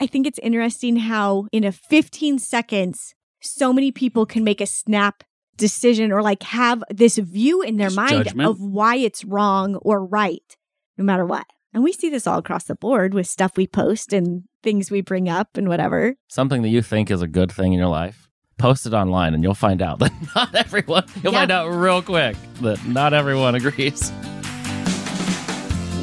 I think it's interesting how in a 15 seconds, so many people can make a snap decision or like have this view in their Just mind judgment. of why it's wrong or right, no matter what. And we see this all across the board with stuff we post and things we bring up and whatever. Something that you think is a good thing in your life, post it online and you'll find out that not everyone, you'll Yeah. find out real quick that not everyone agrees.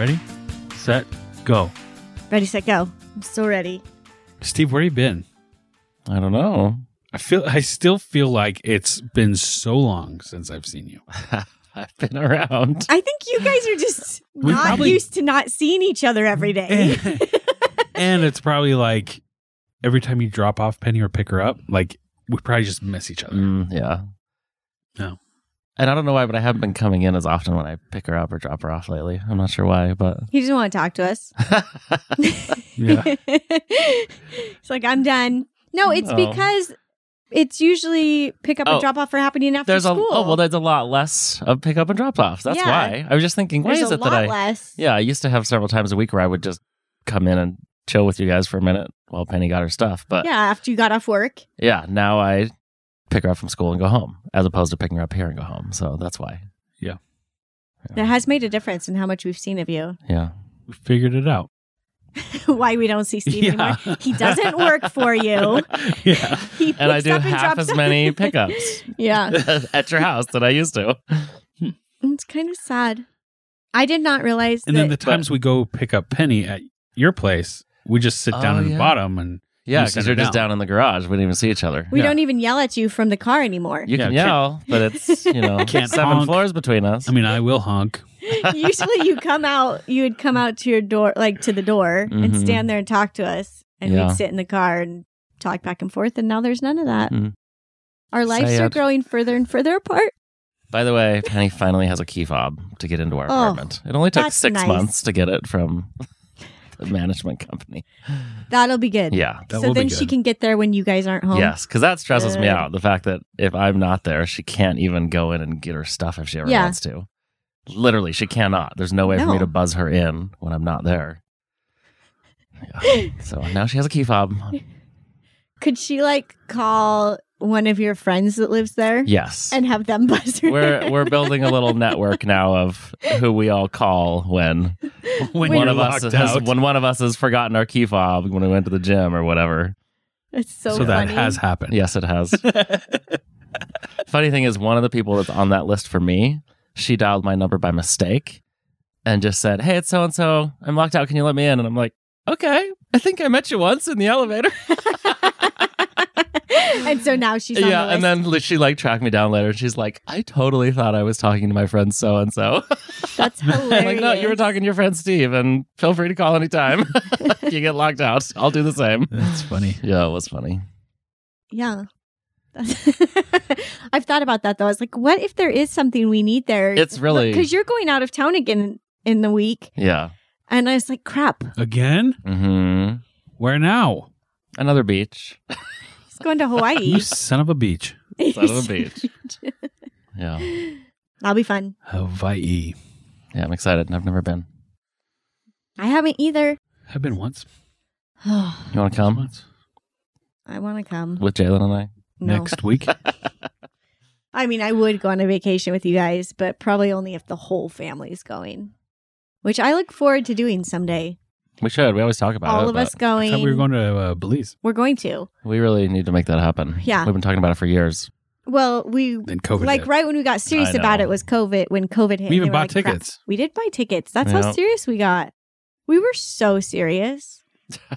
Ready, set, go. Ready, set, go. I'm so ready. Steve, where you been? I don't know. I feel I still feel like it's been so long since I've seen you. I've been around. I think you guys are just We not probably- used to not seeing each other every day. and it's probably like every time you drop off Penny or pick her up, like we probably just miss each other. Mm, yeah. No. And I don't know why, but I haven't been coming in as often when I pick her up or drop her off lately. I'm not sure why, but he doesn't want to talk to us. Yeah. it's like I'm done. No, it's Oh. because it's usually pick up and Oh, drop off for happening after there's a school. oh well, there's a lot less of pick up and drop offs. That's Yeah. why I was just thinking, why There's is a it lot that I? less. Yeah, I used to have several times a week where I would just come in and chill with you guys for a minute while Penny got her stuff. But Yeah, after you got off work. yeah, now I pick her up from school and go home, as opposed to picking her up here and go home. So that's why. Yeah. That has made a difference in how much we've seen of you. Yeah. We figured it out. Why we don't see Steve Yeah. anymore. He doesn't work for you. yeah. He And I do up half as many pickups Yeah. at your house that I used to. It's kind of sad. I did not realize And that then the times we go pick up Penny at your place, we just sit down Oh, in the yeah. bottom and Yeah, because her you're just down. down in the garage. We didn't even see each other. we yeah. don't even yell at you from the car anymore. You Yeah, can can't- yell, but it's you know Can't seven honk. floors between us. I mean, I will honk. Usually you come out, you would come out to your door, like to the door, and Mhm. stand there and talk to us. And Yeah. we'd sit in the car and talk back and forth. And now there's none of that. Mm. Our lives are Sad. growing further and further apart. By the way, Penny finally has a key fob to get into our Oh, apartment. It only took that's six nice. months to get it from the management company. That'll be good. Yeah. That so then she can get there when you guys aren't home. Yes, because that stresses me out. The fact that if I'm not there, she can't even go in and get her stuff if she ever Yeah. wants to. Literally, she cannot. There's no way for me to buzz her in when I'm not there. Yeah. so now she has a key fob. Could she like call one of your friends that lives there Yes. and have them buzz her? we're we're building a little network now of who we all call when When one of us locked has when one of us has forgotten our key fob when we went to the gym or whatever. It's so, so that has happened. Yes, it has. Funny thing is, one of the people that's on that list for me, she dialed my number by mistake and just said, "Hey, it's so and so. I'm locked out. Can you let me in?" And I'm like, "Okay. I think I met you once in the elevator." And so now she's on yeah, the list. and then li- she like tracked me down later. and She's like, "I totally thought I was talking to my friend so and so." that's hilarious. I'm like, "No, you were talking to your friend Steve, and feel free to call anytime. you get locked out, I'll do the same." That's funny. Yeah, it was funny. Yeah. I've thought about that though. I was like, what if there is something we need there? It's really- because you're going out of town again in the week, Yeah. and I was like, crap. Again? hmm Where now? Another beach. He's going to Hawaii. You son of a beach. Son of a beach. Yeah. That'll be fun. Hawaii. Yeah, I'm excited. I've never been. I haven't either. I've been once. You want to come Once. want to come. with Jalen and I? No. Next week. I mean, I would go on a vacation with you guys, but probably only if the whole family's going, which I look forward to doing someday. We should. We always talk about All it. of us but I going. thought we were going to uh, Belize. We're going to. We really need to make that happen. Yeah. We've been talking about it for years. Well, we Then COVID. like hit. right when we got serious about it was COVID. When COVID hit, We even bought like, crap. tickets. We did buy tickets. That's Yeah. how serious we got. We were so serious.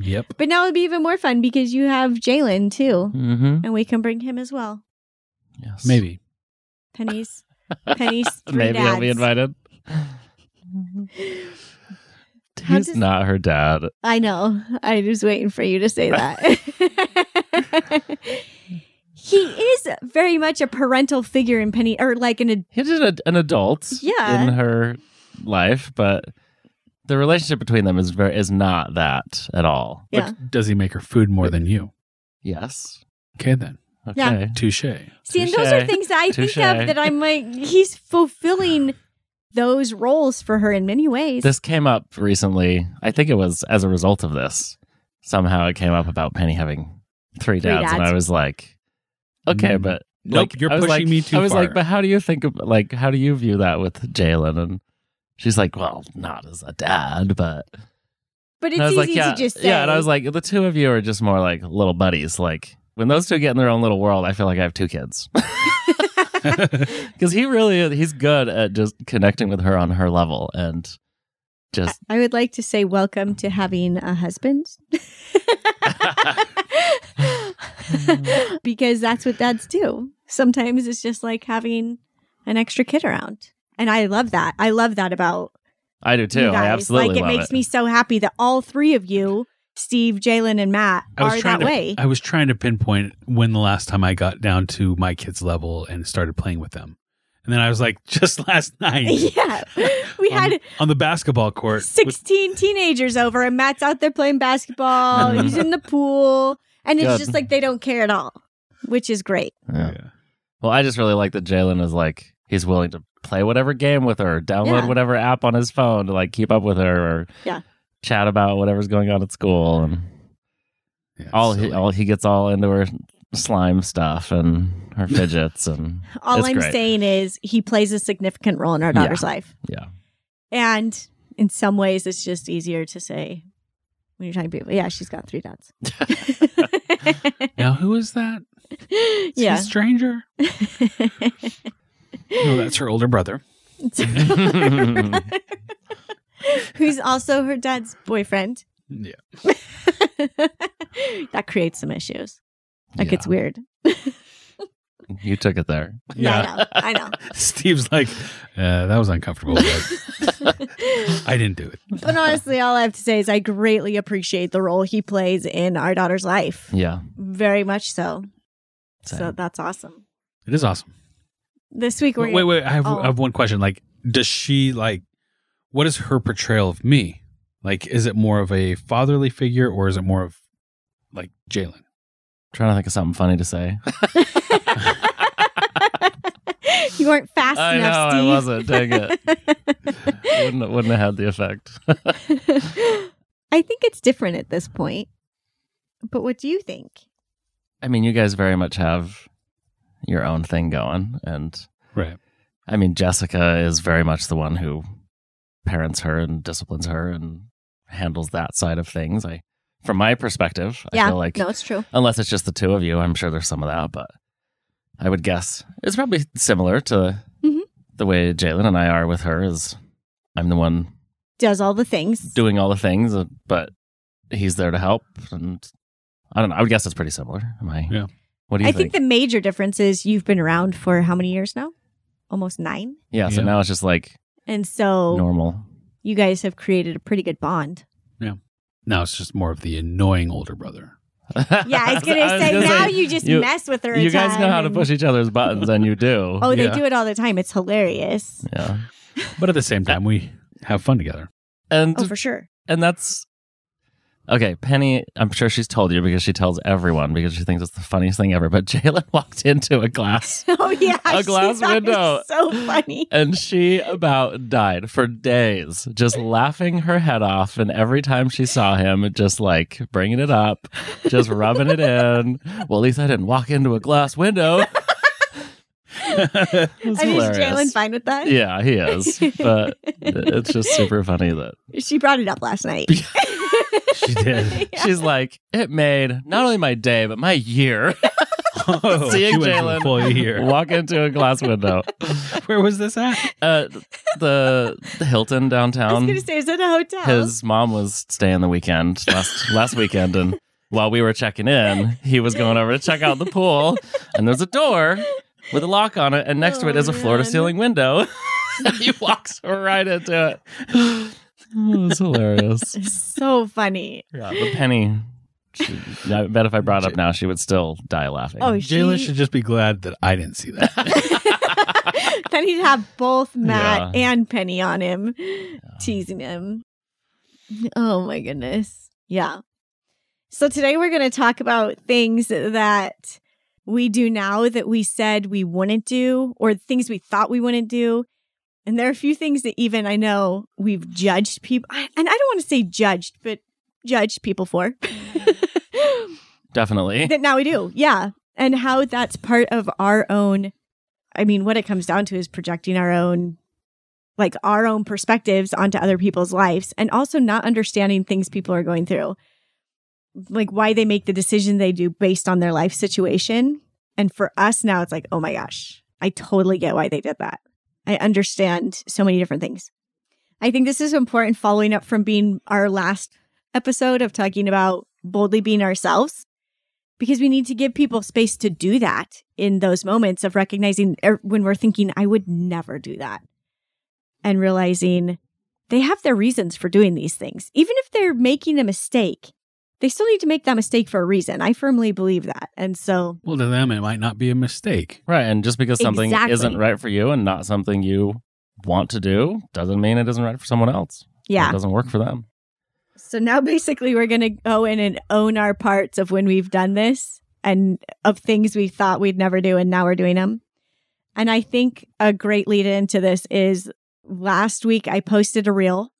Yep. But now it'll be even more fun because you have Jalen too, Mm-hmm. and we can bring him as well. Yes. Maybe. Pennies, pennies, three Maybe I'll be invited. How He's does- not her dad. I know. I was waiting for you to say that. he is very much a parental figure in Penny, or like an. ad- He's an, an adult Yeah. in her life, but the relationship between them is very is not that at all. Yeah. But does he make her food more than you? Yes. Okay, then. Okay. Yeah. Touche. See, and those are things that I think of that I'm like, he's fulfilling those roles for her in many ways. This came up recently. I think it was as a result of this. Somehow it came up about Penny having three Three dads, and. I was like, okay, Mm. but Nope, like, you're I was pushing like- me too I was like, but how do you think of like how do you view that with Jalen? And she's like, well, not as a dad, but but and I it's was easy like, yeah, to just say. yeah. And I was like, the two of you are just more like little buddies. Like when those two get in their own little world, I feel like I have two kids. Because he really is, he's good at just connecting with her on her level and just I would like to say welcome to having a husband. because that's what dads do. Sometimes it's just like having an extra kid around. And I love that. I love that about I do too. I absolutely like it makes me so happy that all three of you, Steve, Jalen, and Matt, I was are trying that to, way. I was trying to pinpoint when the last time I got down to my kids' level and started playing with them. And then I was like, just last night. yeah. We on, had on the basketball court. with- 16 teenagers over and Matt's out there playing basketball. He's in the pool. And it's Good. just like they don't care at all, which is great. Yeah. Yeah. Well, I just really like that Jalen is like he's willing to play whatever game with her, download Yeah. whatever app on his phone to like keep up with her, or Yeah. Chat about whatever's going on at school, and Yeah, all he all he gets all into her slime stuff and her fidgets, and All It's I'm great. saying is he plays a significant role in our Yeah. daughter's life. yeah, And in some ways, it's just easier to say when you're talking to people, yeah, she's got three dads. Now, who is that? Is he a yeah. stranger? No, that's her older brother. Who's also her dad's boyfriend. Yeah. that creates some issues. That Yeah. gets weird. you took it there. Yeah. I know. I know. Steve's like, uh, that was uncomfortable. But I didn't do it. But honestly, all I have to say is I greatly appreciate the role he plays in our daughter's life. Yeah, Very much so. So that's awesome. It is awesome. This week we're wait, wait. I have, Oh. I have one question. Like, does she like? What is her portrayal of me? Like, is it more of a fatherly figure, or is it more of like Jalen? trying to think of something funny to say. you weren't fast I know enough, I Steve. wasn't. Dang it. wouldn't wouldn't have had the effect. I think it's different at this point. But what do you think? I mean, you guys very much have your own thing going, and Right. I mean, Jessica is very much the one who parents her and disciplines her and handles that side of things. I, from my perspective, I feel like no, it's true. unless it's just the two of you, I'm sure there's some of that, but I would guess it's probably similar to Mhm. the way Jalen and I are with her. Is I'm the one Does all the things. doing all the things, uh, but he's there to help, and I don't know. I would guess it's pretty similar. Am I? Yeah. What do you I think? think the major difference is you've been around for how many years now? Almost nine. yeah. So Yeah. now it's just like And so normal. you guys have created a pretty good bond. Yeah. Now it's just more of the annoying older brother. Yeah, I was gonna say now you just you- mess with her. You guys know how to push each other's buttons, and you do. Oh, they Yeah. do it all the time. It's hilarious. Yeah, But at the same time, we have fun together. and Oh, for sure. and that's okay. Penny, I'm sure she's told you because she tells everyone because she thinks it's the funniest thing ever. But Jalen walked into a glass. Oh yeah, A glass window. So funny. And she about died for days, just laughing her head off. And every time she saw him, just like bringing it up, just rubbing it in. Well, at least I didn't walk into a glass window. Was And is. Jalen fine with that? Yeah, he is. But it's just super funny that She brought it up last night. She did. she's like, it made not only my day, but my year Oh, Seeing she Jalen a full year. walk into a glass window. Where was this at? Uh, the, the Hilton I was downtown. gonna say, is it a hotel? His mom was staying the weekend last last weekend, and while we were checking in, he was going over to check out the pool, and there's a door with a lock on it, and next to it Oh, a floor to ceiling window. he walks right into it. Oh, it's hilarious. so funny. Yeah, the penny. She, I bet if I brought it up now, she would still die laughing. Oh, Jayla she- should just be glad that I didn't see that. then he'd have both Matt Yeah. and Penny on him, teasing him. Oh my goodness. Yeah. So today we're going to talk about things that we do now that we said we wouldn't do, or things we thought we wouldn't do. And there are a few things that even I know we've judged people, and I don't want to say judged, but judged people for. Definitely. that now we do. Yeah. And how that's part of our own I mean, what it comes down to is projecting our own like our own perspectives onto other people's lives and also not understanding things people are going through. Like why they make the decision they do based on their life situation. And for us now it's like, "Oh my gosh, I totally get why they did that." I understand so many different things. I think this is important following up from being our last episode of talking about boldly being ourselves because we need to give people space to do that in those moments of recognizing er, when we're thinking, I would never do that. And realizing they have their reasons for doing these things. Even if they're making a mistake, they still need to make that mistake for a reason. I firmly believe that. And so, well, to them, it might not be a mistake. Right. And just because something Exactly. isn't right for you and not something you want to do doesn't mean it isn't right for someone else. Yeah. It yeah. doesn't work for them. So now basically we're going to go in and own our parts of when we've done this and of things we thought we'd never do and now we're doing them. And I think a great lead into this is last week I posted a reel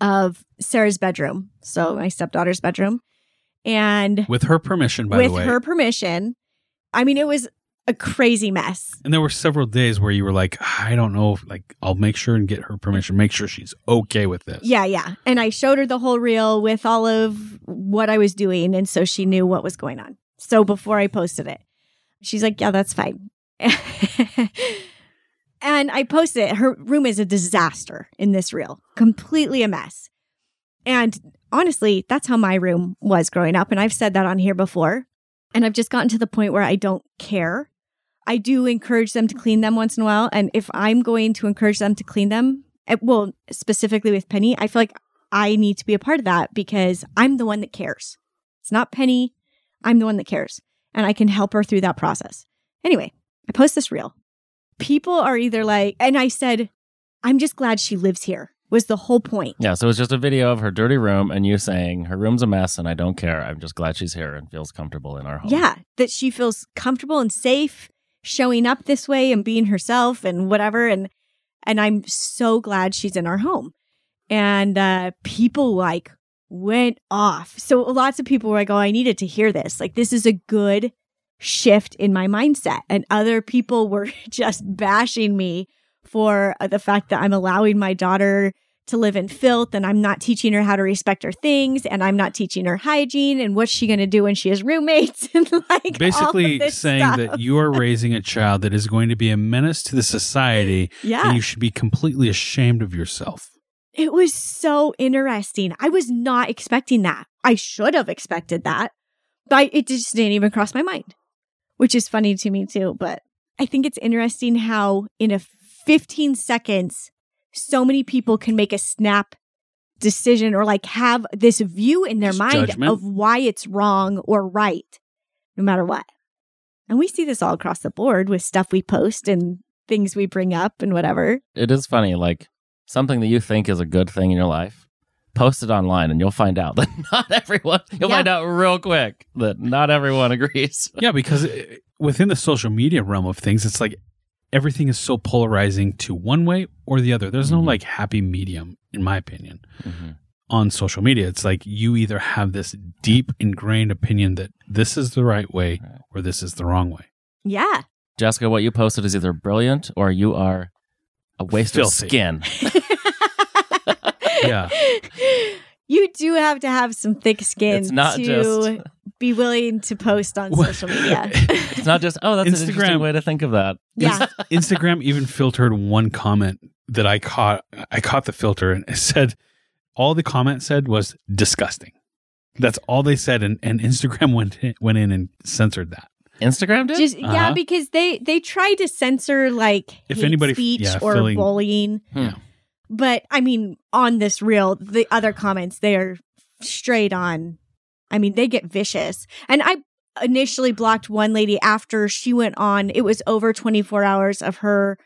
of Sarah's bedroom. So mm-hmm. my stepdaughter's bedroom. And With her permission, by the way. With her permission, I mean, it was a crazy mess. and there were several days where you were like, I don't know, if, like, I'll make sure and get her permission, make sure she's okay with this. Yeah, yeah. And I showed her the whole reel with all of what I was doing. And so she knew what was going on. So before I posted it, she's like, Yeah, that's fine. and I posted it. Her room is a disaster in this reel, completely a mess. And honestly, that's how my room was growing up. And I've said that on here before. And I've just gotten to the point where I don't care. I do encourage them to clean them once in a while. And if I'm going to encourage them to clean them, eh, well, specifically with Penny, I feel like I need to be a part of that because I'm the one that cares. It's not Penny. I'm the one that cares. And I can help her through that process. Anyway, I post this reel. People are either like, and I said, I'm just glad she lives here, was the whole point. Yeah. So it's just a video of her dirty room and you saying her room's a mess and I don't care. I'm just glad she's here and feels comfortable in our home. Yeah, that she feels comfortable and safe showing up this way and being herself and whatever and and I'm so glad she's in our home. And uh people like went off. So lots of people were like, "Oh, I needed to hear this. Like this is a good shift in my mindset." And other people were just bashing me for uh, the fact that I'm allowing my daughter to live in filth and I'm not teaching her how to respect her things and I'm not teaching her hygiene and what's she going to do when she has roommates and like all of Basically, saying stuff. that you are raising a child that is going to be a menace to the society, yeah and you should be completely ashamed of yourself. it was so interesting I was not expecting that I should have expected that but it just didn't even cross my mind which is funny to me too but I think it's interesting how in a 15 seconds so many people can make a snap decision or like have this view in their Just mind judgment. of why it's wrong or right, no matter what. And we see this all across the board with stuff we post and things we bring up and whatever. It is funny. Like something that you think is a good thing in your life, post it online and you'll find out that not everyone, you'll Yeah. find out real quick that not everyone agrees. Yeah, because it- within the social media realm of things, it's like everything is so polarizing to one way or the other. There's no Mhm. like happy medium, in my opinion. Mhm. on social media. It's like you either have this deep ingrained opinion that this is the right way Right. or this is the wrong way. Yeah. Jessica, what you posted is either brilliant or you are a waste Filthy. of skin. Yeah. You do have to have some thick skin It's not to just- be willing to post on social media. It's not just, oh, that's an Instagram- interesting way to think of that. yeah. Instagram even filtered one comment that I caught. I caught the filter and it said all the comment said was disgusting. That's all they said, and, and Instagram went in, went in and censored that. Instagram did? Just yeah, Uh-huh. because they they try to censor like If hate anybody- speech yeah, or feeling- bullying. Hmm. But I mean, on this reel, the other comments, they are straight on. I mean, they get vicious. And I initially blocked one lady after she went on. It was over 24 hours of her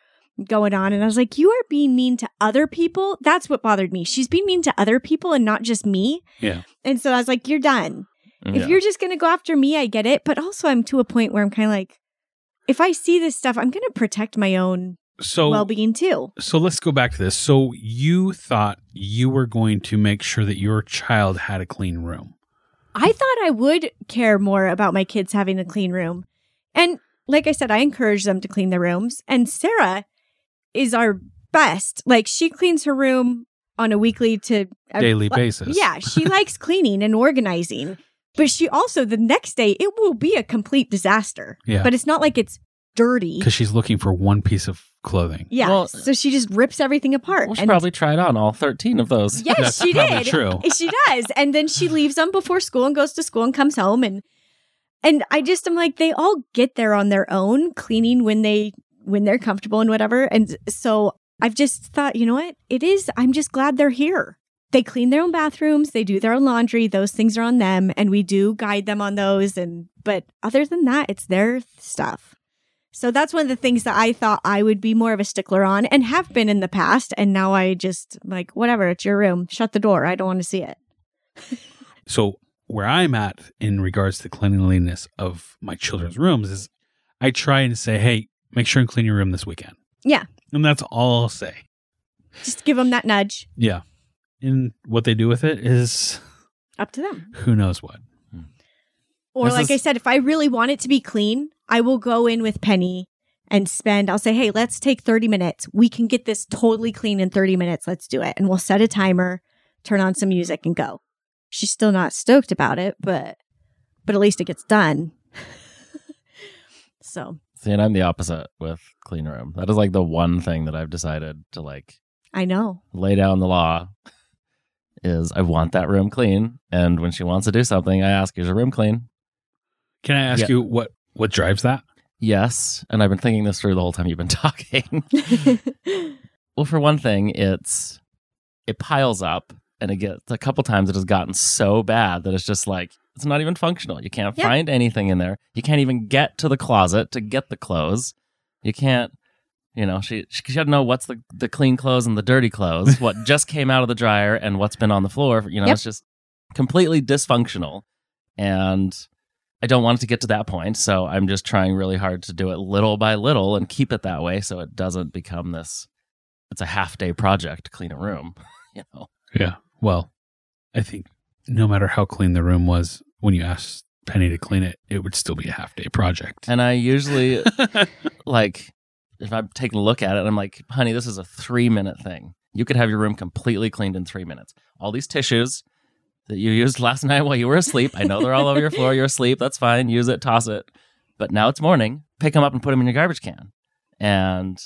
going on. And I was like, you are being mean to other people. That's what bothered me. She's being mean to other people and not just me. Yeah. And so I was like, you're done. Yeah. If you're just going to go after me, I get it. But also, I'm to a point where I'm kind of like, if I see this stuff, I'm going to protect my own So well being too. so let's go back to this. So you thought you were going to make sure that your child had a clean room. I thought I would care more about my kids having a clean room. And like I said, I encourage them to clean their rooms. And Sarah is our best. Like she cleans her room on a weekly to Daily basis. Yeah, she likes cleaning and organizing. But she also the next day it will be a complete disaster. Yeah. But it's not like it's dirty. Because she's looking for one piece of clothing. Yeah. Well- so she just rips everything apart. Well, she and probably tried on all 13 of those. yes, That's she did. true. She does. And then she leaves them before school and goes to school and comes home and and I just am like they all get there on their own cleaning when they when they're comfortable and whatever. And so I've just thought, you know what? It is I'm just glad they're here. They clean their own bathrooms, they do their own laundry, those things are on them and we do guide them on those and but other than that, it's their stuff. So that's one of the things that I thought I would be more of a stickler on and have been in the past. And now I just like, whatever, it's your room. Shut the door. I don't want to see it. So where I'm at in regards to cleanliness of my children's rooms is I try and say, hey, make sure and clean your room this weekend. Yeah. And that's all I'll say. Just give them that nudge. Yeah. And what they do with it is Up to them. who knows what. Or This like is- I said, if I really want it to be clean, I will go in with Penny and spend, I'll say, hey, let's take 30 minutes. We can get this totally clean in 30 minutes. Let's do it. And we'll set a timer, turn on some music and go. She's still not stoked about it, but but at least it gets done. so See, and I'm the opposite with clean room. That is like the one thing that I've decided to like I know. lay down the law is I want that room clean. And when she wants to do something, I ask, is your room clean? Can I ask Yeah. you what what drives that? Yes. And I've been thinking this through the whole time you've been talking. well, for one thing, it's it piles up and it gets a couple times it has gotten so bad that it's just like it's not even functional. You can't Yeah. find anything in there. You can't even get to the closet to get the clothes. You can't you know, she she doesn't know what's the the clean clothes and the dirty clothes, what just came out of the dryer and what's been on the floor. You know, Yep. it's just completely dysfunctional. And I don't want it to get to that point. So I'm just trying really hard to do it little by little and keep it that way so it doesn't become this it's a half day project to clean a room. You know. Yeah. Well, I think no matter how clean the room was, when you asked Penny to clean it, it would still be a half day project. And I usually like if I'm taking a look at it, I'm like, honey, this is a three minute thing. You could have your room completely cleaned in three minutes. All these tissues that you used last night while you were asleep, I know they're all over your floor. You're asleep. That's fine. Use it, toss it. But now it's morning. Pick them up and put them in your garbage can. And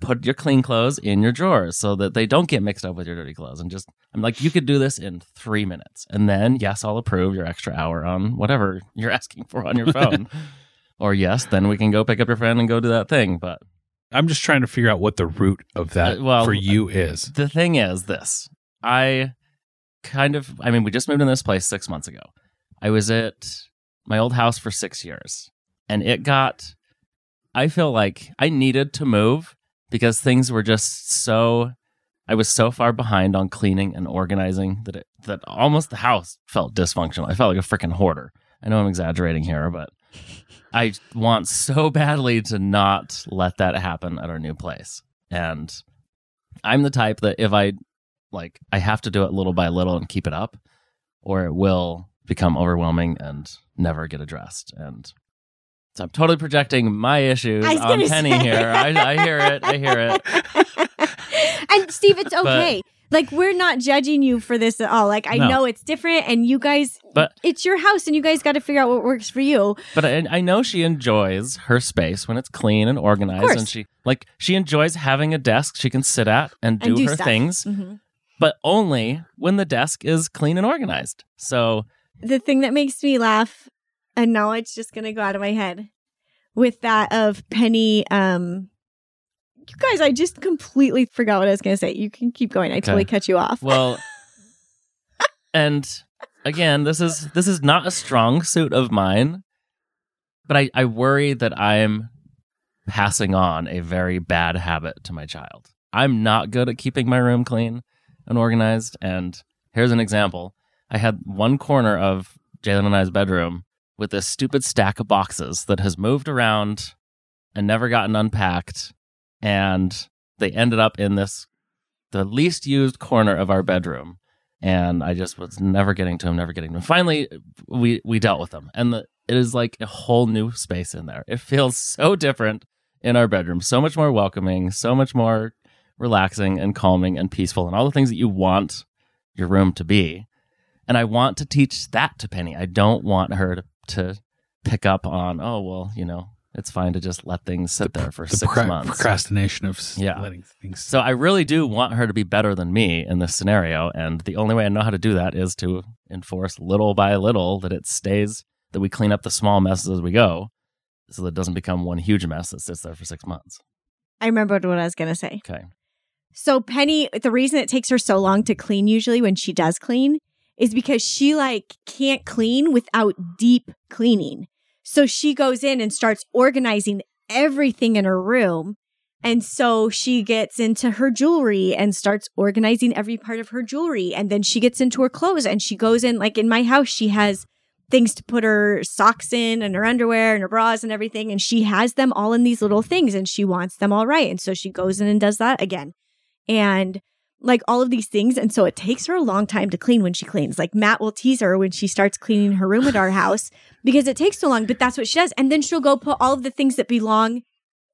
put your clean clothes in your drawers so that they don't get mixed up with your dirty clothes. And just, I'm like, you could do this in three minutes. And then, yes, I'll approve your extra hour on whatever you're asking for on your phone. or yes, then we can go pick up your friend and go do that thing. But I'm just trying to figure out what the root of that Uh, well, for you is. the thing is this I kind of, I mean, we just moved in this place six months ago. I was at my old house for six years and it got, I feel like I needed to move because things were just so, I was so far behind on cleaning and organizing that it, that almost the house felt dysfunctional. I felt like a freaking hoarder. I know I'm exaggerating here, but I want so badly to not let that happen at our new place. And I'm the type that if I like I have to do it little by little and keep it up or it will become overwhelming and never get addressed. And so I'm totally projecting my issues on Penny say. here. I, I hear it. I hear it. and Steve, it's okay. like we're not judging you for this at all. Like I No. know it's different, and you guys, But it's your house, and you guys got to figure out what works for you. But I, I know she enjoys her space when it's clean and organized, and she like she enjoys having a desk she can sit at and do, And do her stuff. things, Mhm. But only when the desk is clean and organized. So The thing that makes me laugh, and now it's just gonna go out of my head, with that of Penny, um, You guys, I just completely forgot what I was going to say. You can keep going. I totally cut you off. Well, and again, this is this is not a strong suit of mine, but I, I worry that I'm passing on a very bad habit to my child. I'm not good at keeping my room clean and organized. And here's an example. I had one corner of Jalen and I's bedroom with this stupid stack of boxes that has moved around and never gotten unpacked. And they ended up in this, the least used corner of our bedroom. And I just was never getting to them, never getting to them. Finally, we, we dealt with them. And the, it is like a whole new space in there. It feels so different in our bedroom, so much more welcoming, so much more relaxing and calming and peaceful, and all the things that you want your room to be. And I want to teach that to Penny. I don't want her to, to pick up on, oh, well, you know, it's fine to just let things sit there for the six procra- months. procrastination of Yeah. letting things. So I really do want her to be better than me in this scenario. And the only way I know how to do that is to enforce little by little that it stays, that we clean up the small messes as we go so that it doesn't become one huge mess that sits there for six months. I remembered what I was going to say. Okay. So Penny, the reason it takes her so long to clean usually when she does clean is because she like can't clean without deep cleaning. So she goes in and starts organizing everything in her room. And so she gets into her jewelry and starts organizing every part of her jewelry. And then she gets into her clothes and she goes in, like in my house, she has things to put her socks in and her underwear and her bras and everything. And she has them all in these little things and she wants them all right. And so she goes in and does that again. And like all of these things. And so it takes her a long time to clean when she cleans. Like Matt will tease her when she starts cleaning her room at our house because it takes so long, but that's what she does. And then she'll go put all of the things that belong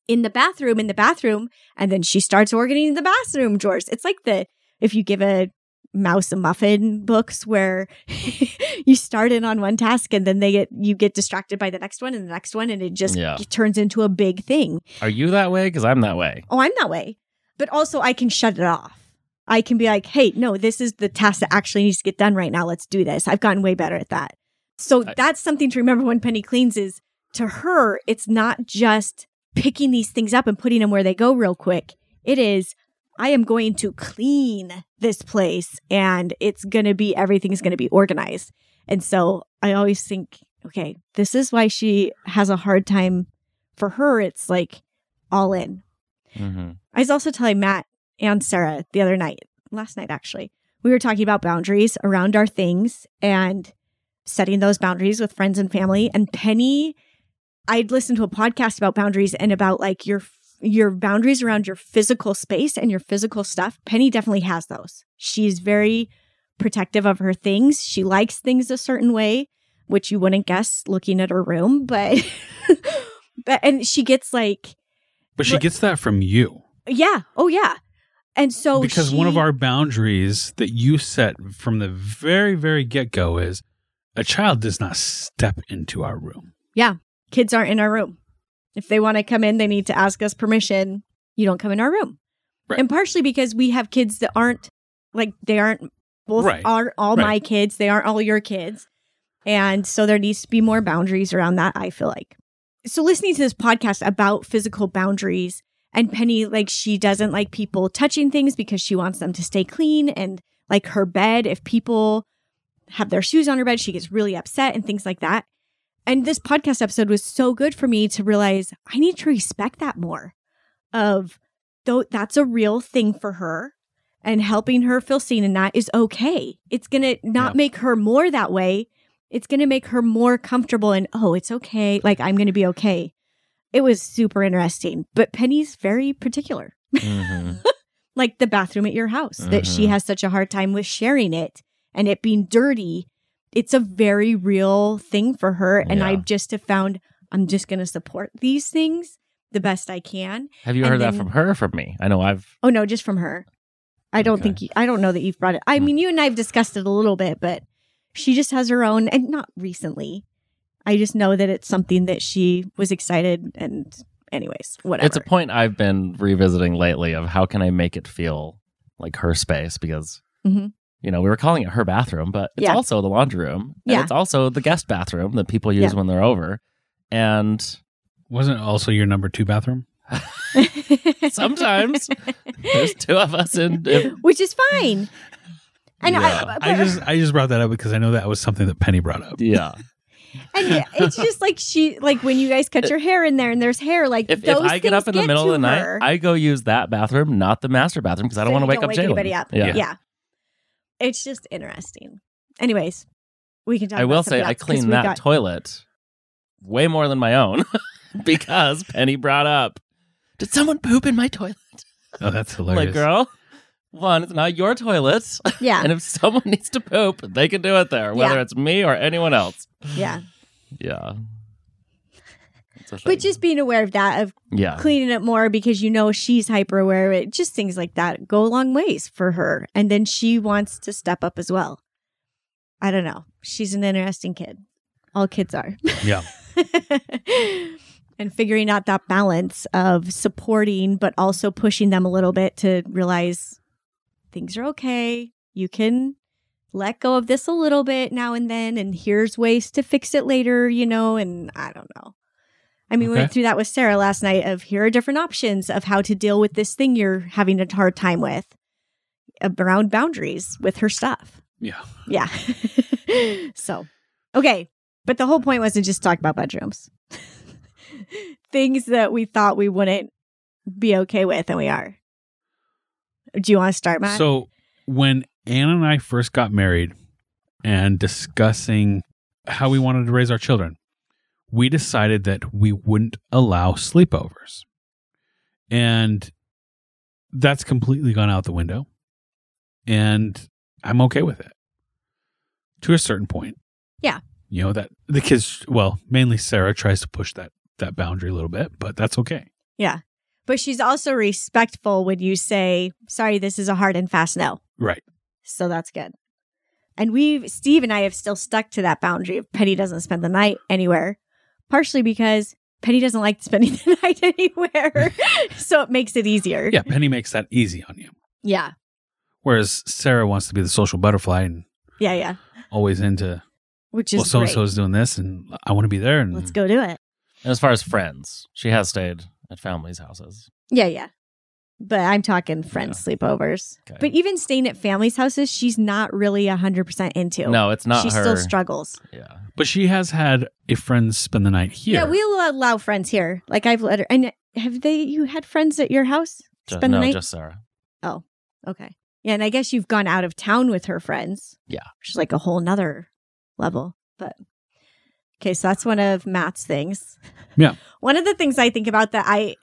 in the bathroom in the bathroom. And then she starts organizing the bathroom drawers. It's like the, if you give a mouse a muffin books where you start in on one task and then they get, you get distracted by the next one and the next one. And it just Yeah. turns into a big thing. Are you that way? Because I'm that way. Oh, I'm that way. But also, I can shut it off. I can be like, hey, no, this is the task that actually needs to get done right now. Let's do this. I've gotten way better at that. So I- that's something to remember when Penny cleans is to her, it's not just picking these things up and putting them where they go real quick. It is, I am going to clean this place and it's going to be, everything's going to be organized. And so I always think, okay, this is why she has a hard time. For her, it's like all in. Hmm I was also telling Matt and Sarah the other night, last night actually, we were talking about boundaries around our things and setting those boundaries with friends and family. And Penny, I'd listened to a podcast about boundaries and about like your your boundaries around your physical space and your physical stuff. Penny definitely has those. She's very protective of her things. She likes things a certain way, which you wouldn't guess looking at her room, but but and she gets like but she gets that from you yeah. Oh, yeah. And so because one of our boundaries that you set from the very, very get go is a child does not step into our room. Yeah, kids aren't in our room. If they want to come in, they need to ask us permission. You don't come in our room. Right. And partially because we have kids that aren't like they aren't both Right. aren't all Right. my kids. They aren't all your kids. And so there needs to be more boundaries around that, I feel like. So listening to this podcast about physical boundaries and Penny, like she doesn't like people touching things because she wants them to stay clean and like her bed, if people have their shoes on her bed, she gets really upset and things like that. And this podcast episode was so good for me to realize I need to respect that more. Of though that's a real thing for her and helping her feel seen in that is okay. It's going to not Yeah. make her more that way. It's going to make her more comfortable and oh, it's okay. Like I'm going to be okay. It was super interesting, but Penny's very particular. hmm Like the bathroom at your house that she Mhm. has such a hard time with sharing it and it being dirty. It's a very real thing for her. And Yeah. I just have found I'm just going to support these things the best I can. Have you And heard that from her or from me? I know I've. Oh no, just from her. I don't Okay. think you, I don't know that you've brought it. I Hmm. mean, you and I have discussed it a little bit, but she just has her own, and not recently. I just know that it's something that she was excited, and anyways, whatever. It's a point I've been revisiting lately of how can I make it feel like her space because. Mhm. You know, we were calling it her bathroom, but it's Yeah. also the laundry room. And Yeah. it's also the guest bathroom that people use Yeah. when they're over. And Wasn't it also your number two bathroom? Sometimes there's two of us in. if- Which is fine. And Yeah. I, I just I just brought that up because I know that was something that Penny brought up. yeah. and it's just like she like when you guys cut your hair in there and there's hair like If, if I get up in the middle of the night, her. I go use that bathroom, not the master bathroom, because I don't So want to wake up wake Jalen. anybody up. Yeah. Yeah. It's just interesting. Anyways, we can talk I about will say something I else, 'cause clean that got- toilet way more than my own because Penny brought up, did someone poop in my toilet? Oh, that's hilarious. like, girl, one, it's not your toilet. Yeah. and if someone needs to poop, they can do it there, whether Yeah. it's me or anyone else. yeah. Yeah. But just being aware of that, of yeah. cleaning it more because you know she's hyper aware of it. Just things like that go a long ways for her. And then she wants to step up as well. I don't know. She's an interesting kid. All kids are. Yeah. and figuring out that balance of supporting, but also pushing them a little bit to realize things are okay. You can let go of this a little bit now and then, and here's ways to fix it later, you know, and I don't know. I mean, we went through that with Sarah last night of here are different options of how to deal with this thing you're having a hard time with around boundaries with her stuff. Yeah. Yeah. so, okay. But the whole point was to just talk about bedrooms. Things that we thought we wouldn't be okay with, and we are. Do you want to start, Matt? So when Anna and I first got married and discussing how we wanted to raise our children, we decided that we wouldn't allow sleepovers. And that's completely gone out the window. And I'm okay with it to a certain point. Yeah. You know, that the kids, well, mainly Sarah tries to push that, that boundary a little bit, but that's okay. yeah. But she's also respectful when you say, sorry, this is a hard and fast no. Right. So that's good. And we, Steve and I have still stuck to that boundary of Penny doesn't spend the night anywhere, partially because Penny doesn't like spending the night anywhere. so it makes it easier. Yeah. Penny makes that easy on you. Yeah. Whereas Sarah wants to be the social butterfly and Yeah. Yeah. always into Which is well, so and so is doing this, and I want to be there. And Let's go do it. And as far as friends, she has stayed at families' houses. Yeah, yeah. But I'm talking friends sleepovers. Okay. But even staying at families' houses, she's not really 100% into. No, it's not she her. still struggles. yeah. But she has had a friend spend the night here. Yeah, we'll allow friends here. Like I've let her. And have they, you had friends at your house Ju- spend no, the night? just Sarah. Oh, okay. Yeah, and I guess you've gone out of town with her friends. Yeah. Which is like a whole nother level. But okay, so that's one of Matt's things. Yeah. one of the things I think about that I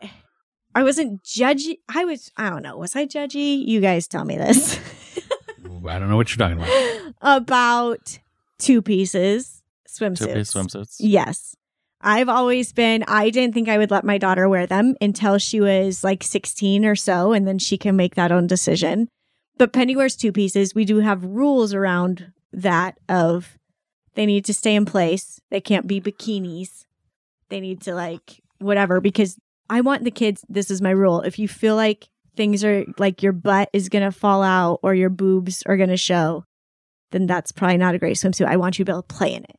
I wasn't judgy I was I don't know, was I judgy? You guys tell me this. I don't know what you're talking about. about two pieces swimsuits. Two piece swimsuits. Yes. I've always been, I didn't think I would let my daughter wear them until she was like 16 or so, and then she can make that own decision. But Penny wears two pieces. We do have rules around that of they need to stay in place. They can't be bikinis. They need to like whatever because I want the kids, this is my rule. If you feel like things are like your butt is going to fall out or your boobs are going to show, then that's probably not a great swimsuit. I want you to be able to play in it.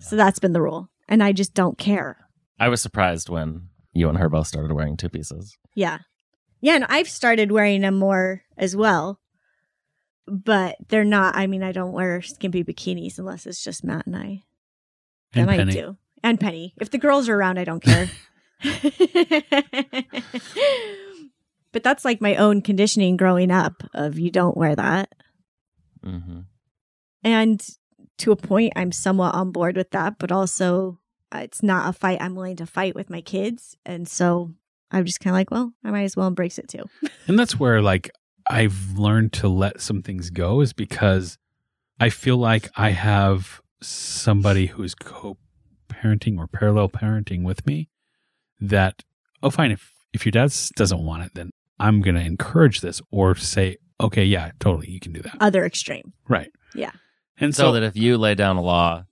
So that's been the rule. And I just don't care. I was surprised when you and her both started wearing two pieces. Yeah. Yeah. And I've started wearing them more as well. But they're not, I mean, I don't wear skimpy bikinis unless it's just Matt and I. And I do. And Penny. If the girls are around, I don't care. but that's like my own conditioning growing up of you don't wear that. Mm-hmm. And to a point, I'm somewhat on board with that, but also uh, it's not a fight I'm willing to fight with my kids. And so I'm just kind of like, well, I might as well embrace it too. And that's where like I've learned to let some things go is because I feel like I have somebody who's co-parenting or parallel parenting with me that oh fine if if your dad doesn't want it then I'm going to encourage this or say okay yeah totally you can do that. Other extreme. right. yeah. And So, so, that if you lay down a law,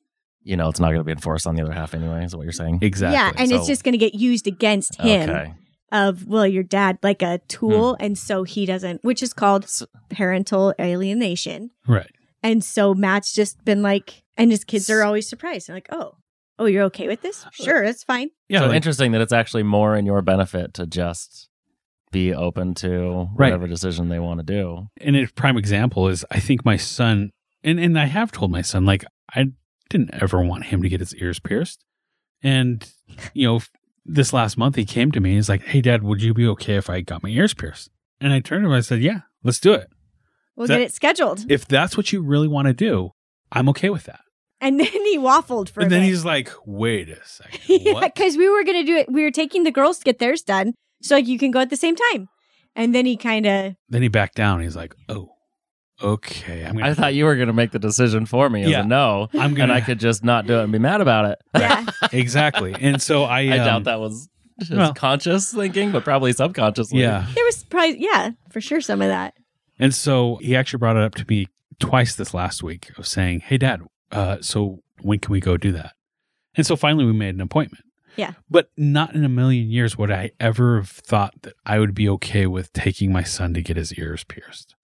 you know, it's not going to be enforced on the other half anyway, is what you're saying? exactly. Yeah. And it's just going to get used against him Okay. Of, well, your dad, like a tool. Hmm. And so he doesn't, which is called parental alienation. right. And so Matt's just been like, and his kids are always surprised. They're like, oh, Oh, you're okay with this? Uh, sure, it's fine. Yeah, so like- interesting that it's actually more in your benefit to just be open to Right. whatever decision they want to do. and a prime example is I think my son and and I have told my son like I didn't ever want him to get his ears pierced. And you know, this last month he came to me and he's like, "Hey dad, would you be okay if I got my ears pierced?" And I turned to him and I said, "Yeah, let's do it. We'll That- get it scheduled. If that's what you really want to do, I'm okay with that." And then he waffled for and then bit. he's like, "Wait a second. yeah, because we were gonna do it. We were taking the girls to get theirs done, so like you can go at the same time. And then he kind of then he backed down. He's like, "Oh, okay. I'm gonna I thought you were going to make the decision for me as Yeah. a no, I'm gonna and I could just not do it and be mad about it. yeah. exactly." And so I I um, doubt that was just well- conscious thinking, but probably subconsciously. Yeah. there was probably yeah for sure some of that. And so he actually brought it up to me twice this last week of saying, Hey, dad, uh, so when can we go do that? And so finally we made an appointment. Yeah. But not in a million years would I ever have thought that I would be okay with taking my son to get his ears pierced.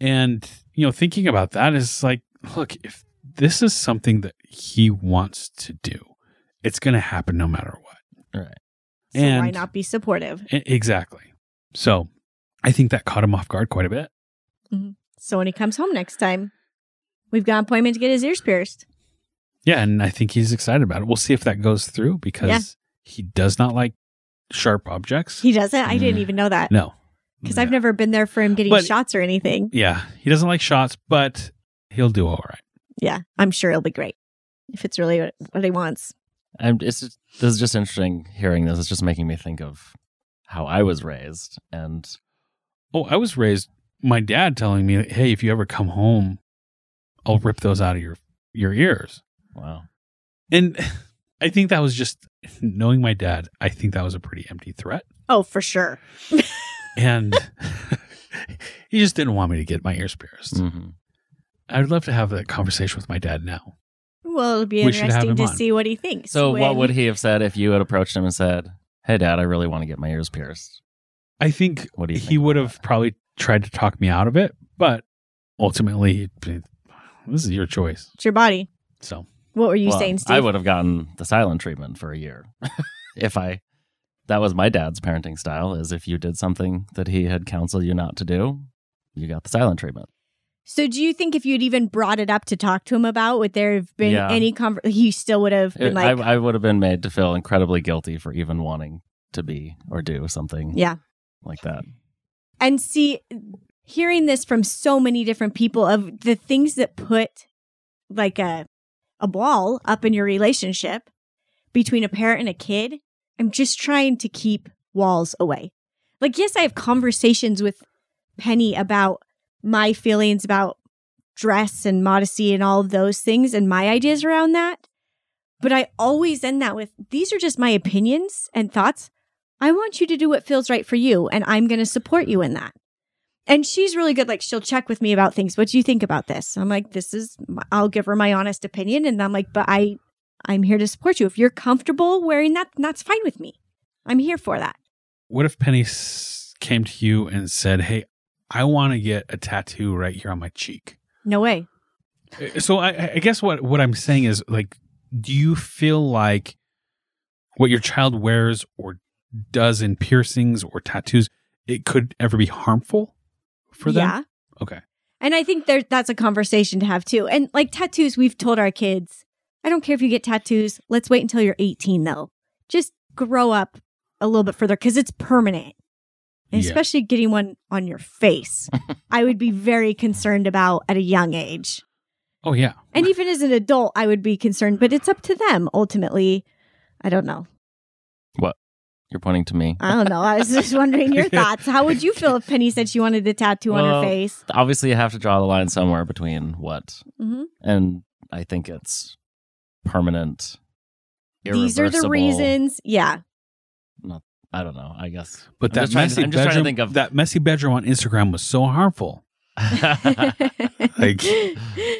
And, you know, thinking about that is like, look, if this is something that he wants to do, it's going to happen no matter what. Right. So why not be supportive? Exactly. So I think that caught him off guard quite a bit. So when he comes home next time, we've got an appointment to get his ears pierced. Yeah, and I think he's excited about it. We'll see if that goes through because Yeah. he does not like sharp objects. He doesn't. I didn't Mm. even know that no, because Yeah. I've never been there for him getting But- shots or anything. Yeah, he doesn't like shots, but he'll do all right. Yeah, I'm sure it'll be great if it's really what, what he wants. I'm, it's just, this is just interesting hearing this. It's just making me think of how I was raised. And Oh, I was raised. My dad telling me, "Hey, if you ever come home, I'll rip those out of your your ears." wow. And I think that was just knowing my dad. I think that was a pretty empty threat, Oh, for sure. and he just didn't want me to get my ears pierced. hmm I'd love to have that conversation with my dad now. Well, it'll be We should have interesting him to on. see what he thinks. So, what when- would he have said if you had approached him and said, Hey, dad, I really want to get my ears pierced? I think What do you he think would about have probably tried to talk me out of it, but ultimately, he'd be, this is your choice. It's your body. So What were you Well, saying, Steve? I would have gotten the silent treatment for a year if I. That was my dad's parenting style. Is if you did something that he had counseled you not to do, you got the silent treatment. So, do you think if you'd even brought it up to talk to him about, would there have been Yeah. any conver- He still would have been It- like, I, I would have been made to feel incredibly guilty for even wanting to be or do something yeah. like that. And see, hearing this from so many different people of the things that put like a a wall up in your relationship between a parent and a kid, I'm just trying to keep walls away. Like, yes, I have conversations with Penny about my feelings about dress and modesty and all of those things and my ideas around that. But I always end that with these are just my opinions and thoughts. I want you to do what feels right for you, and I'm going to support you in that. And she's really good. Like, she'll check with me about things. What do you think about this? I'm like, this is, I'll give her my honest opinion. And I'm like, but I, I'm here to support you. If you're comfortable wearing that, that's fine with me. I'm here for that. what if Penny came to you and said, "Hey, I want to get a tattoo right here on my cheek"? No way. Eh, so I, I guess what what I'm saying is like, do you feel like what your child wears or does in piercings or tattoos it could ever be harmful for them? Yeah. Okay. And I think there that's a conversation to have too. And like tattoos, we've told our kids, I don't care if you get tattoos. Let's wait until you're 18 though. Just grow up a little bit further because it's permanent. And Yeah. especially getting one on your face. I would be very concerned about at a young age. Oh yeah. And even as an adult, I would be concerned, but it's up to them ultimately. I don't know. What? You're pointing to me. I don't know. I was just wondering your thoughts. How would you feel if Penny said she wanted a tattoo on her face? Obviously, you have to draw the line somewhere between what, hmm and I think it's permanent. These are the reasons. Yeah. Not, I don't know. I guess. But I'm that just trying to- messy I'm just trying to bedroom, think of- that messy bedroom on Instagram was so harmful. Like, You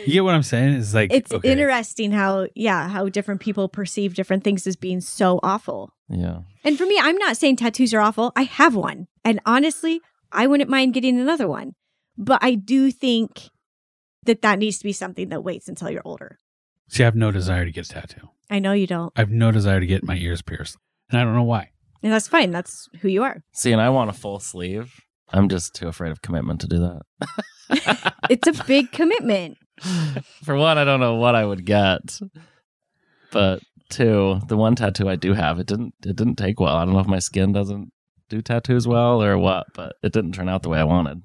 get what I'm saying? It's like it's okay. interesting how yeah how different people perceive different things as being so awful yeah. and for me i'm not saying tattoos are awful i have one and honestly i wouldn't mind getting another one but i do think that that needs to be something that waits until you're older See, I have no desire to get a tattoo. I know you don't. I have no desire to get my ears pierced. And I don't know why. And that's fine. That's who you are. See, and I want a full sleeve. I'm just too afraid of commitment to do that. It's a big commitment. For one, I don't know what I would get. But two, the one tattoo I do have, it didn't it didn't take well. I don't know if my skin doesn't do tattoos well or what, but it didn't turn out the way I wanted.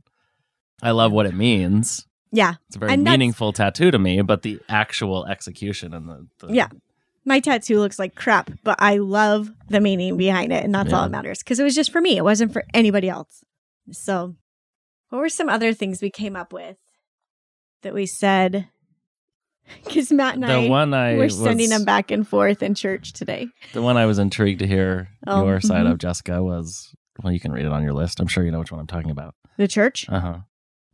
I love what it means. Yeah. It's a very And meaningful tattoo to me, but the actual execution and the, the Yeah. My tattoo looks like crap, but I love the meaning behind it. And that's all Yeah. that matters because it was just for me. It wasn't for anybody else. So, what were some other things we came up with that we said? Because Matt and the I one I were was, sending them back and forth in church today. The one I was intrigued to hear Oh, your side mhm. of Jessica was well, you can read it on your list. I'm sure you know which one I'm talking about. The church. Uh huh.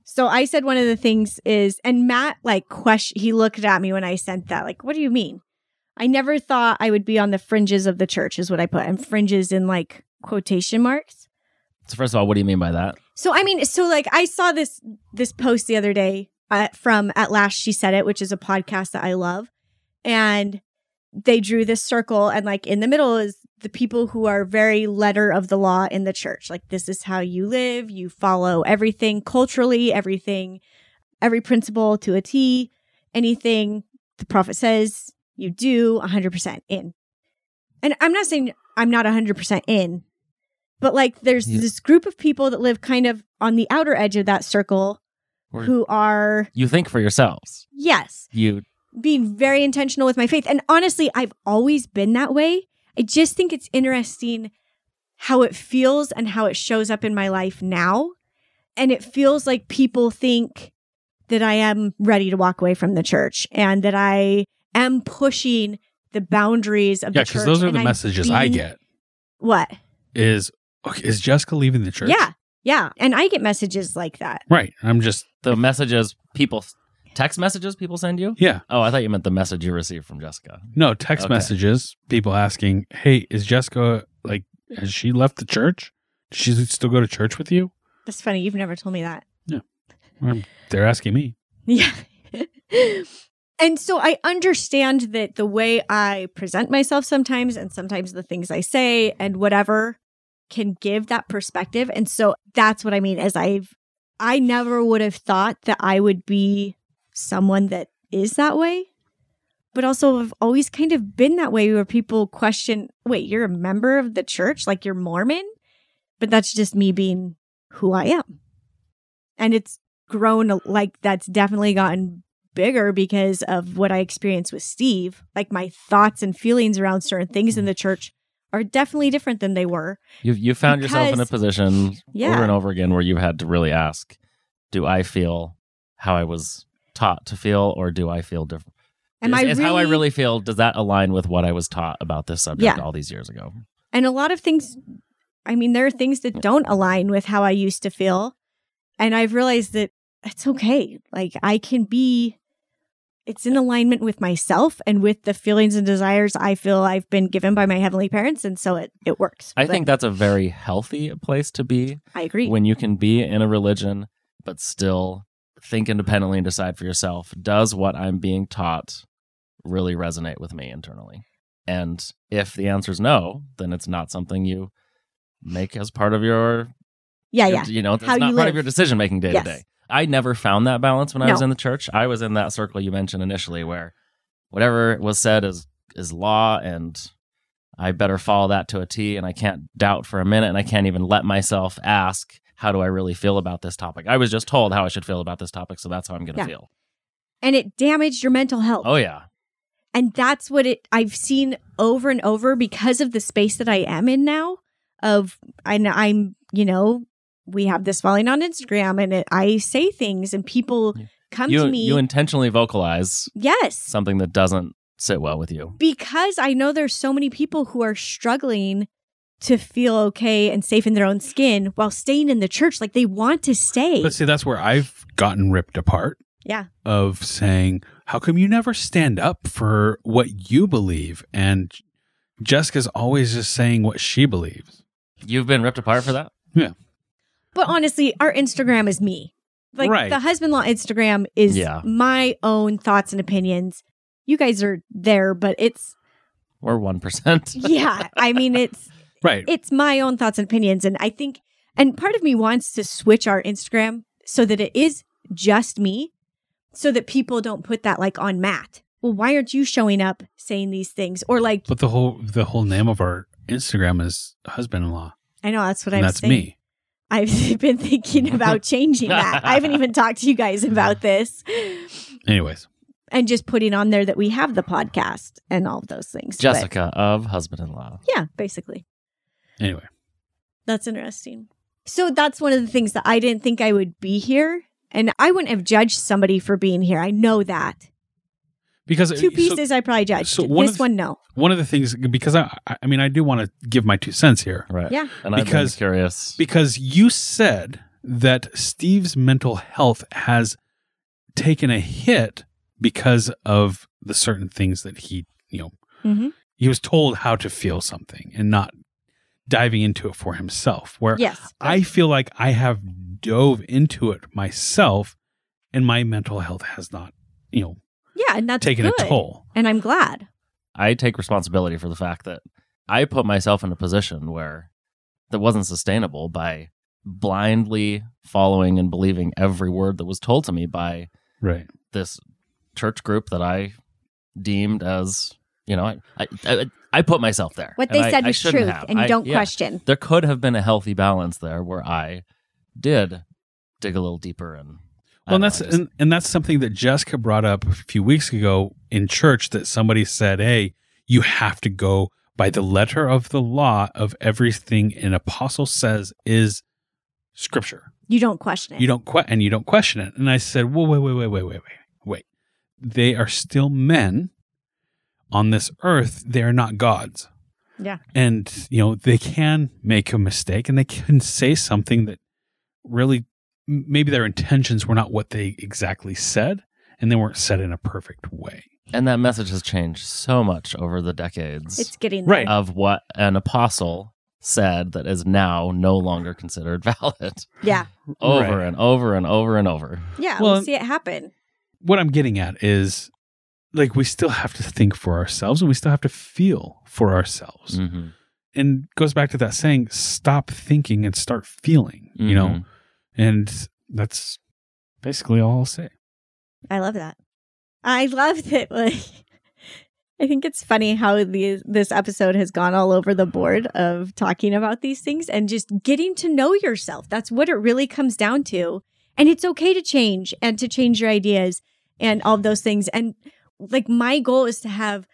So I said one of the things is, and Matt like question. He looked at me when I sent that. Like, what do you mean? I never thought I would be on the fringes of the church. Is what I put, and fringes in like quotation marks. So first of all, what do you mean by that? So I mean, so like I saw this this post the other day uh, from At Last She Said It, which is a podcast that I love, and they drew this circle, and like in the middle is the people who are very letter of the law in the church. Like this is how you live, you follow everything culturally, everything, every principle to a T, anything the prophet says you do 100% in. And I'm not saying I'm not 100% in, but like there's You- this group of people that live kind of on the outer edge of that circle We're- who are, You think for yourselves. yes, You being very intentional with my faith. And honestly, I've always been that way. I just think it's interesting how it feels and how it shows up in my life now. And it feels like people think that I am ready to walk away from the church and that I am pushing the boundaries of Yeah, the church. because those are the I'm messages I get. What? Is okay, is Jessica leaving the church? Yeah. Yeah. And I get messages like that. Right. I'm just the messages people text messages people send you. yeah. Oh, I thought you meant the message you received from Jessica. No, text Okay. messages, people asking, Hey, is Jessica like has she left the church? Does she still go to church with you? That's funny. You've never told me that. Um, they're asking me. Yeah. and so I understand that the way I present myself sometimes and sometimes the things I say and whatever can give that perspective. And so that's what I mean is I've I never would have thought that I would be someone that is that way. But also I've always kind of been that way where people question, wait, you're a member of the church? Like you're Mormon? But that's just me being who I am. And it's grown like that's definitely gotten bigger because of what I experienced with Steve. Like my thoughts and feelings around certain things in the church are definitely different than they were. You you found yourself in a position Yeah. over and over again where you had to really ask, do I feel how I was taught to feel, or do I feel different? Am is, I is really, how I really feel? Does that align with what I was taught about this subject Yeah. all these years ago? And a lot of things, I mean, there are things that don't align with how I used to feel. And I've realized that it's okay. Like I can be, it's in alignment with myself and with the feelings and desires I feel I've been given by my heavenly parents. And so it, it works. I But think that's a very healthy place to be I agree. when you can be in a religion but still think independently and decide for yourself. Does what I'm being taught really resonate with me internally? And if the answer is no, then it's not something you make as part of your yeah, your- yeah. You know, it's How not part of your decision making day to day. I never found that balance when I was in the church. I was in that circle you mentioned initially where whatever was said is is law and I better follow that to a T and I can't doubt for a minute and I can't even let myself ask how do I really feel about this topic. I was just told how I should feel about this topic, so that's how I'm going to Yeah. feel. And it damaged your mental health. Oh yeah. And that's what it I've seen over and over because of the space that I am in now of know I'm, you know, we have this following on Instagram and it, I say things and people Yeah. come You to me. you intentionally vocalize yes. something that doesn't sit well with you. Because I know there's so many people who are struggling to feel okay and safe in their own skin while staying in the church like they want to stay. But see, that's where I've gotten ripped apart yeah. of saying, How come you never stand up for what you believe? And Jessica's always just saying what she believes. You've been ripped apart for that? Yeah. But honestly, our Instagram is me. Like Right. the husband law Instagram is Yeah. my own thoughts and opinions. you guys are there, but it's We're 1%. yeah. I mean, it's Right. it's my own thoughts and opinions, and I think, and part of me wants to switch our Instagram so that it is just me, so that people don't put that like on Matt. Well, why aren't you showing up saying these things? Or like, but the whole the whole name of our Instagram is husband-in-law. I know that's what I'm that's saying. me. I've been thinking about changing that. I haven't even talked to you guys about this. Anyways, And just putting on there that we have the podcast and all of those things. But, Jessica of husband in law. yeah, basically. Anyway. That's interesting. So that's one of the things that I didn't think I would be here. And I wouldn't have judged somebody for being here. I know that. Because Two so- pieces I probably judged. so one this of- one, no. one of the things because I I- I mean I do want to give my two cents here. Right. Yeah. And I've been Because- curious. Because you said that Steve's mental health has taken a hit because of the certain things that he, you know, hmm he was told how to feel something and not diving into it for himself. Where Yes. I feel like I have dove into it myself and my mental health has not, you know, yeah. And that's taken good. a toll. And I'm glad. I take responsibility for the fact that I put myself in a position where that wasn't sustainable by blindly following and believing every word that was told to me by Right. this church group that I deemed as, you know, I I, I, I put myself there. What they I- said I was shouldn't truth have. and you I- don't yeah. question. There could have been a healthy balance there where I did dig a little deeper and Well, and that's I just- and, and that's something that Jessica brought up a few weeks ago in church that somebody said, "Hey, you have to go by the letter of the law of everything an apostle says is scripture. You don't question it. You don't que- and you don't question it." And I said, "Whoa, wait, wait, wait, wait, wait, wait, wait. They are still men on this earth. They are not gods." Yeah. and you know they can make a mistake and they can say something that really maybe their intentions were not what they exactly said and they weren't said in a perfect way and that message has changed so much over the decades It's getting there. Right. of what an apostle said that is now no longer considered valid Yeah. over Right. and over and over and over. Yeah. Well, we'll see it happen. what i'm getting at is like we still have to think for ourselves and we still have to feel for ourselves Mhm. and goes back to that saying stop thinking and start feeling you know Mhm. and that's basically all i'll say I love that. I love that. Like, I think it's funny how the this episode has gone all over the board of talking about these things and just getting to know yourself. That's what it really comes down to. And it's okay to change and to change your ideas and all of those things. And like my goal is to have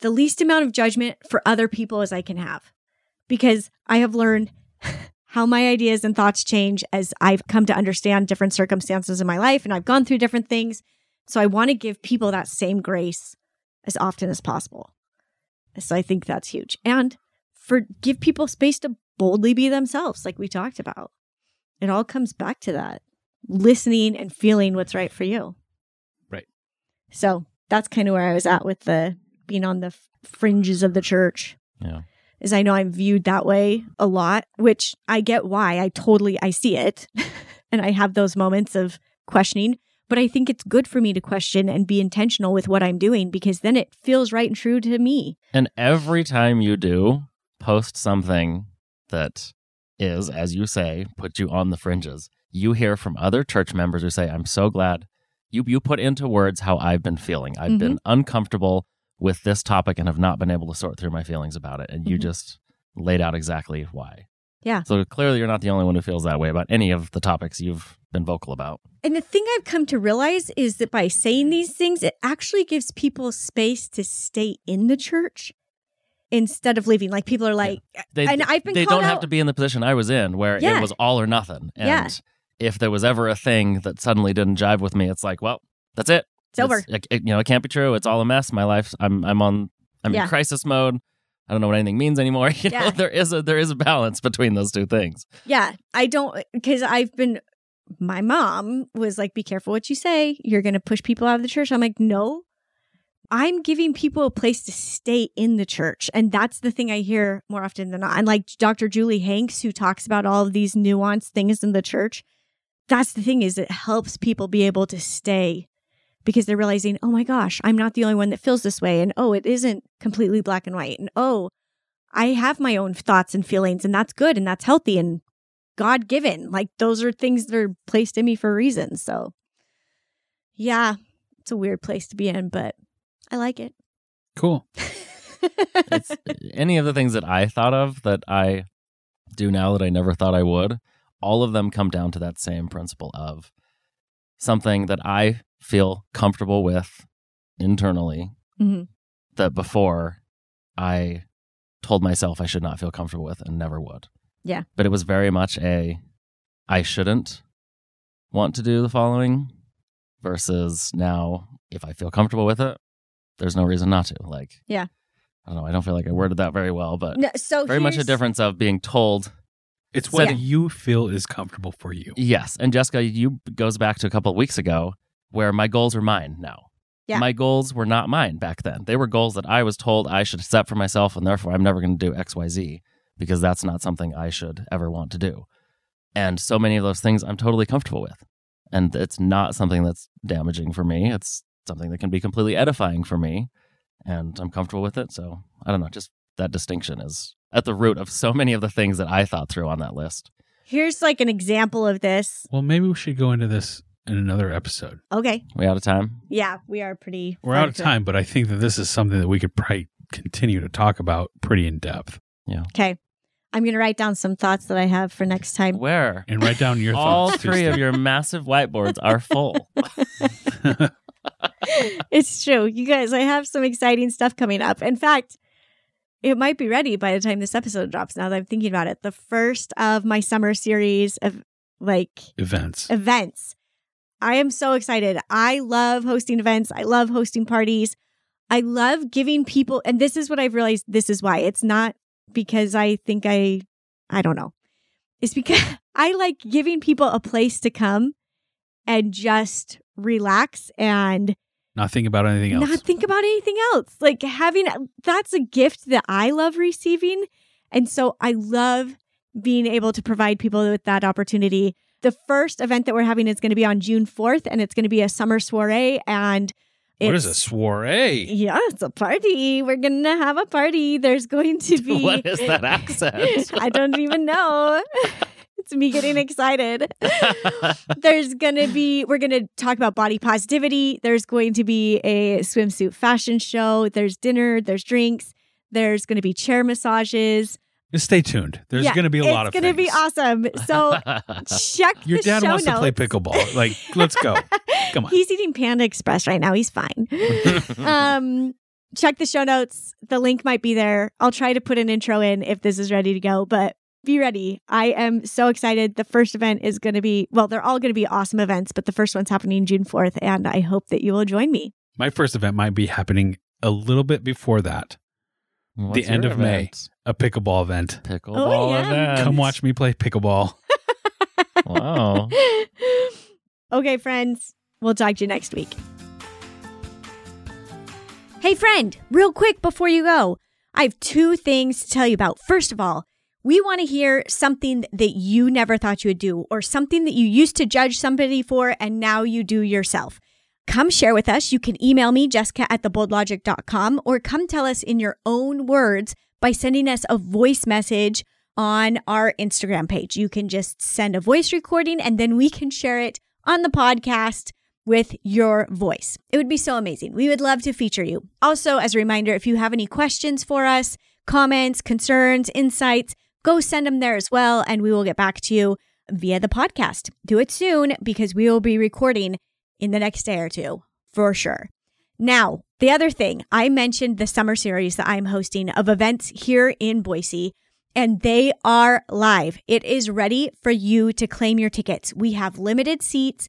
the least amount of judgment for other people as I can have, because I have learned how my ideas and thoughts change as I've come to understand different circumstances in my life and I've gone through different things. So I want to give people that same grace as often as possible. So I think that's huge. And for give people space to boldly be themselves, like we talked about. It all comes back to that listening and feeling what's right for you. Right. So that's kind of where I was at with the being on the fringes of the church Yeah. is I know I'm viewed that way a lot, which I get why. I totally I see it. and I have those moments of questioning, but I think it's good for me to question and be intentional with what I'm doing because then it feels right and true to me. And every time you do post something that is, as you say, put you on the fringes, you hear from other church members who say, I'm so glad you, you put into words how I've been feeling. I've been uncomfortable with this topic and have not been able to sort through my feelings about it. And you Mhm. just laid out exactly why. Yeah. So clearly, you're not the only one who feels that way about any of the topics you've been vocal about. And the thing I've come to realize is that by saying these things, it actually gives people space to stay in the church instead of leaving. Like people are like, They, and I've been they don't have to be in the position I was in where Yeah. it was all or nothing. And Yeah. If there was ever a thing that suddenly didn't jive with me, it's like, well, that's it. it's over. it, it- you know, it can't be true. It's all a mess. My life, I'm, I'm on, I'm Yeah. in crisis mode. I don't know what anything means anymore. You know, Yeah. there is a, there is a balance between those two things. Yeah, I don't because I've been. My mom was like, "Be careful what you say. You're going to push people out of the church." I'm like, "No, I'm giving people a place to stay in the church, and that's the thing I hear more often than not." And like Dr. Julie Hanks, who talks about all of these nuanced things in the church, that's the thing is it helps people be able to stay because they're realizing, oh my gosh, I'm not the only one that feels this way. And oh, it isn't completely black and white. And oh, I have my own thoughts and feelings, and that's good and that's healthy and God given. Like those are things that are placed in me for a reason. So, yeah, it's a weird place to be in, but I like it. Cool. it's any of the things that I thought of that I do now that I never thought I would, all of them come down to that same principle of something that I feel comfortable with internally Mhm. that before I told myself I should not feel comfortable with and never would. Yeah. But it was very much a I shouldn't want to do the following versus now if I feel comfortable with it, there's no reason not to. Like Yeah. I don't know, I don't feel like I worded that very well, but No, so very much a difference of being told It's what Yeah. you feel is comfortable for you. yes. And jessica you goes back to a couple of weeks ago where my goals are mine now. Yeah. my goals were not mine back then. They were goals that i was told i should set for myself and therefore i'm never going to do xyz because that's not something i should ever want to do. And so many of those things i'm totally comfortable with. And it's not something that's damaging for me. It's something that can be completely edifying for me. And i'm comfortable with it. So i don't know. Just that distinction is at the root of so many of the things that i thought through on that list Here's like an example of this. Well, maybe we should go into this in another episode. Okay. we out of time Yeah, we are pretty. We're out of through. time, but I think that this is something that we could probably continue to talk about pretty in depth Yeah. Okay. I'm going to write down some thoughts that I have for next time. where and write down your all thoughts. All three of your massive whiteboards are full. it's true. You guys, I have some exciting stuff coming up. In fact, it might be ready by the time this episode drops now that I'm thinking about it. The first of my summer series of like events. events. I am so excited. I love hosting events. I love hosting parties. I love giving people, and this is what I've realized this is why. It's not because I think I, I don't know. It's because I like giving people a place to come and just relax and Not think about anything else. not think about anything else. Like having that's a gift that I love receiving. And so I love being able to provide people with that opportunity. The first event that we're having is going to be on June 4th, and it's going to be a summer soiree. And what is a soiree? Yeah, it's a party. We're going to have a party. There's going to be. what is that accent? I don't even know. it's me getting excited. There's going to be, we're going to talk about body positivity. There's going to be a swimsuit fashion show. There's dinner. There's drinks. There's going to be chair massages. Just stay tuned. There's Yeah, going to be a lot of It's going to be awesome. So check Your the dad show wants to play pickleball. Like, let's go. Come on. He's eating Panda Express right now. He's fine. um, check the show notes. The link might be there. I'll try to put an intro in if this is ready to go, but be ready. I am so excited. The first event is going to be, well, they're all going to be awesome events, but the first one's happening June 4th, and I hope that you will join me. My first event might be happening a little bit before that. What's end your of May. event? A pickleball event. Pickleball Oh, yeah. event. Come watch me play pickleball. Wow. okay, friends. We'll talk to you next week. Hey, friend, real quick before you go, I have two things to tell you about. First of all, we want to hear something that you never thought you would do or something that you used to judge somebody for and now you do yourself. Come share with us. You can email me, jessica at theboldlogic.com, or come tell us in your own words by sending us a voice message on our Instagram page. You can just send a voice recording and then we can share it on the podcast with your voice. It would be so amazing. We would love to feature you. Also, as a reminder, if you have any questions for us, comments, concerns, insights, go send them there as well, and we will get back to you via the podcast. Do it soon because we will be recording in the next day or two for sure. Now, the other thing, I mentioned the summer series that I'm hosting of events here in Boise, and they are live. It is ready for you to claim your tickets. We have limited seats.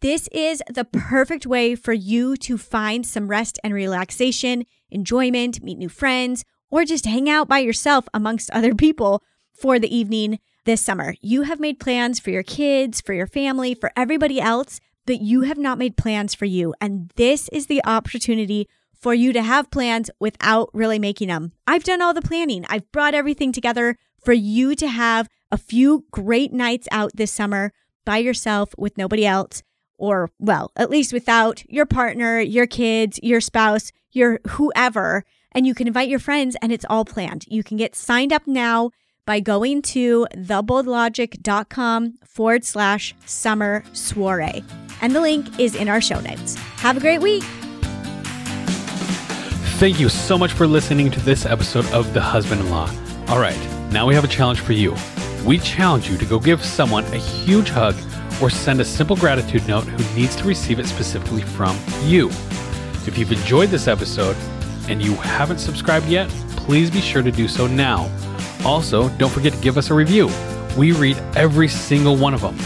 This is the perfect way for you to find some rest and relaxation, enjoyment, meet new friends, or just hang out by yourself amongst other people for the evening this summer. You have made plans for your kids, for your family, for everybody else, but you have not made plans for you. And this is the opportunity for you to have plans without really making them. I've done all the planning, I've brought everything together for you to have a few great nights out this summer by yourself with nobody else or, well, at least without your partner, your kids, your spouse, your whoever. And you can invite your friends and it's all planned. You can get signed up now by going to theboldlogic.com forward slash summer soiree. And the link is in our show notes. Have a great week. Thank you so much for listening to this episode of The Husband in Law. All right, now we have a challenge for you. We challenge you to go give someone a huge hug or send a simple gratitude note who needs to receive it specifically from you. If you've enjoyed this episode and you haven't subscribed yet, please be sure to do so now. Also, don't forget to give us a review. We read every single one of them.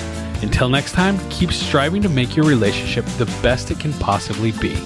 Until next time, keep striving to make your relationship the best it can possibly be.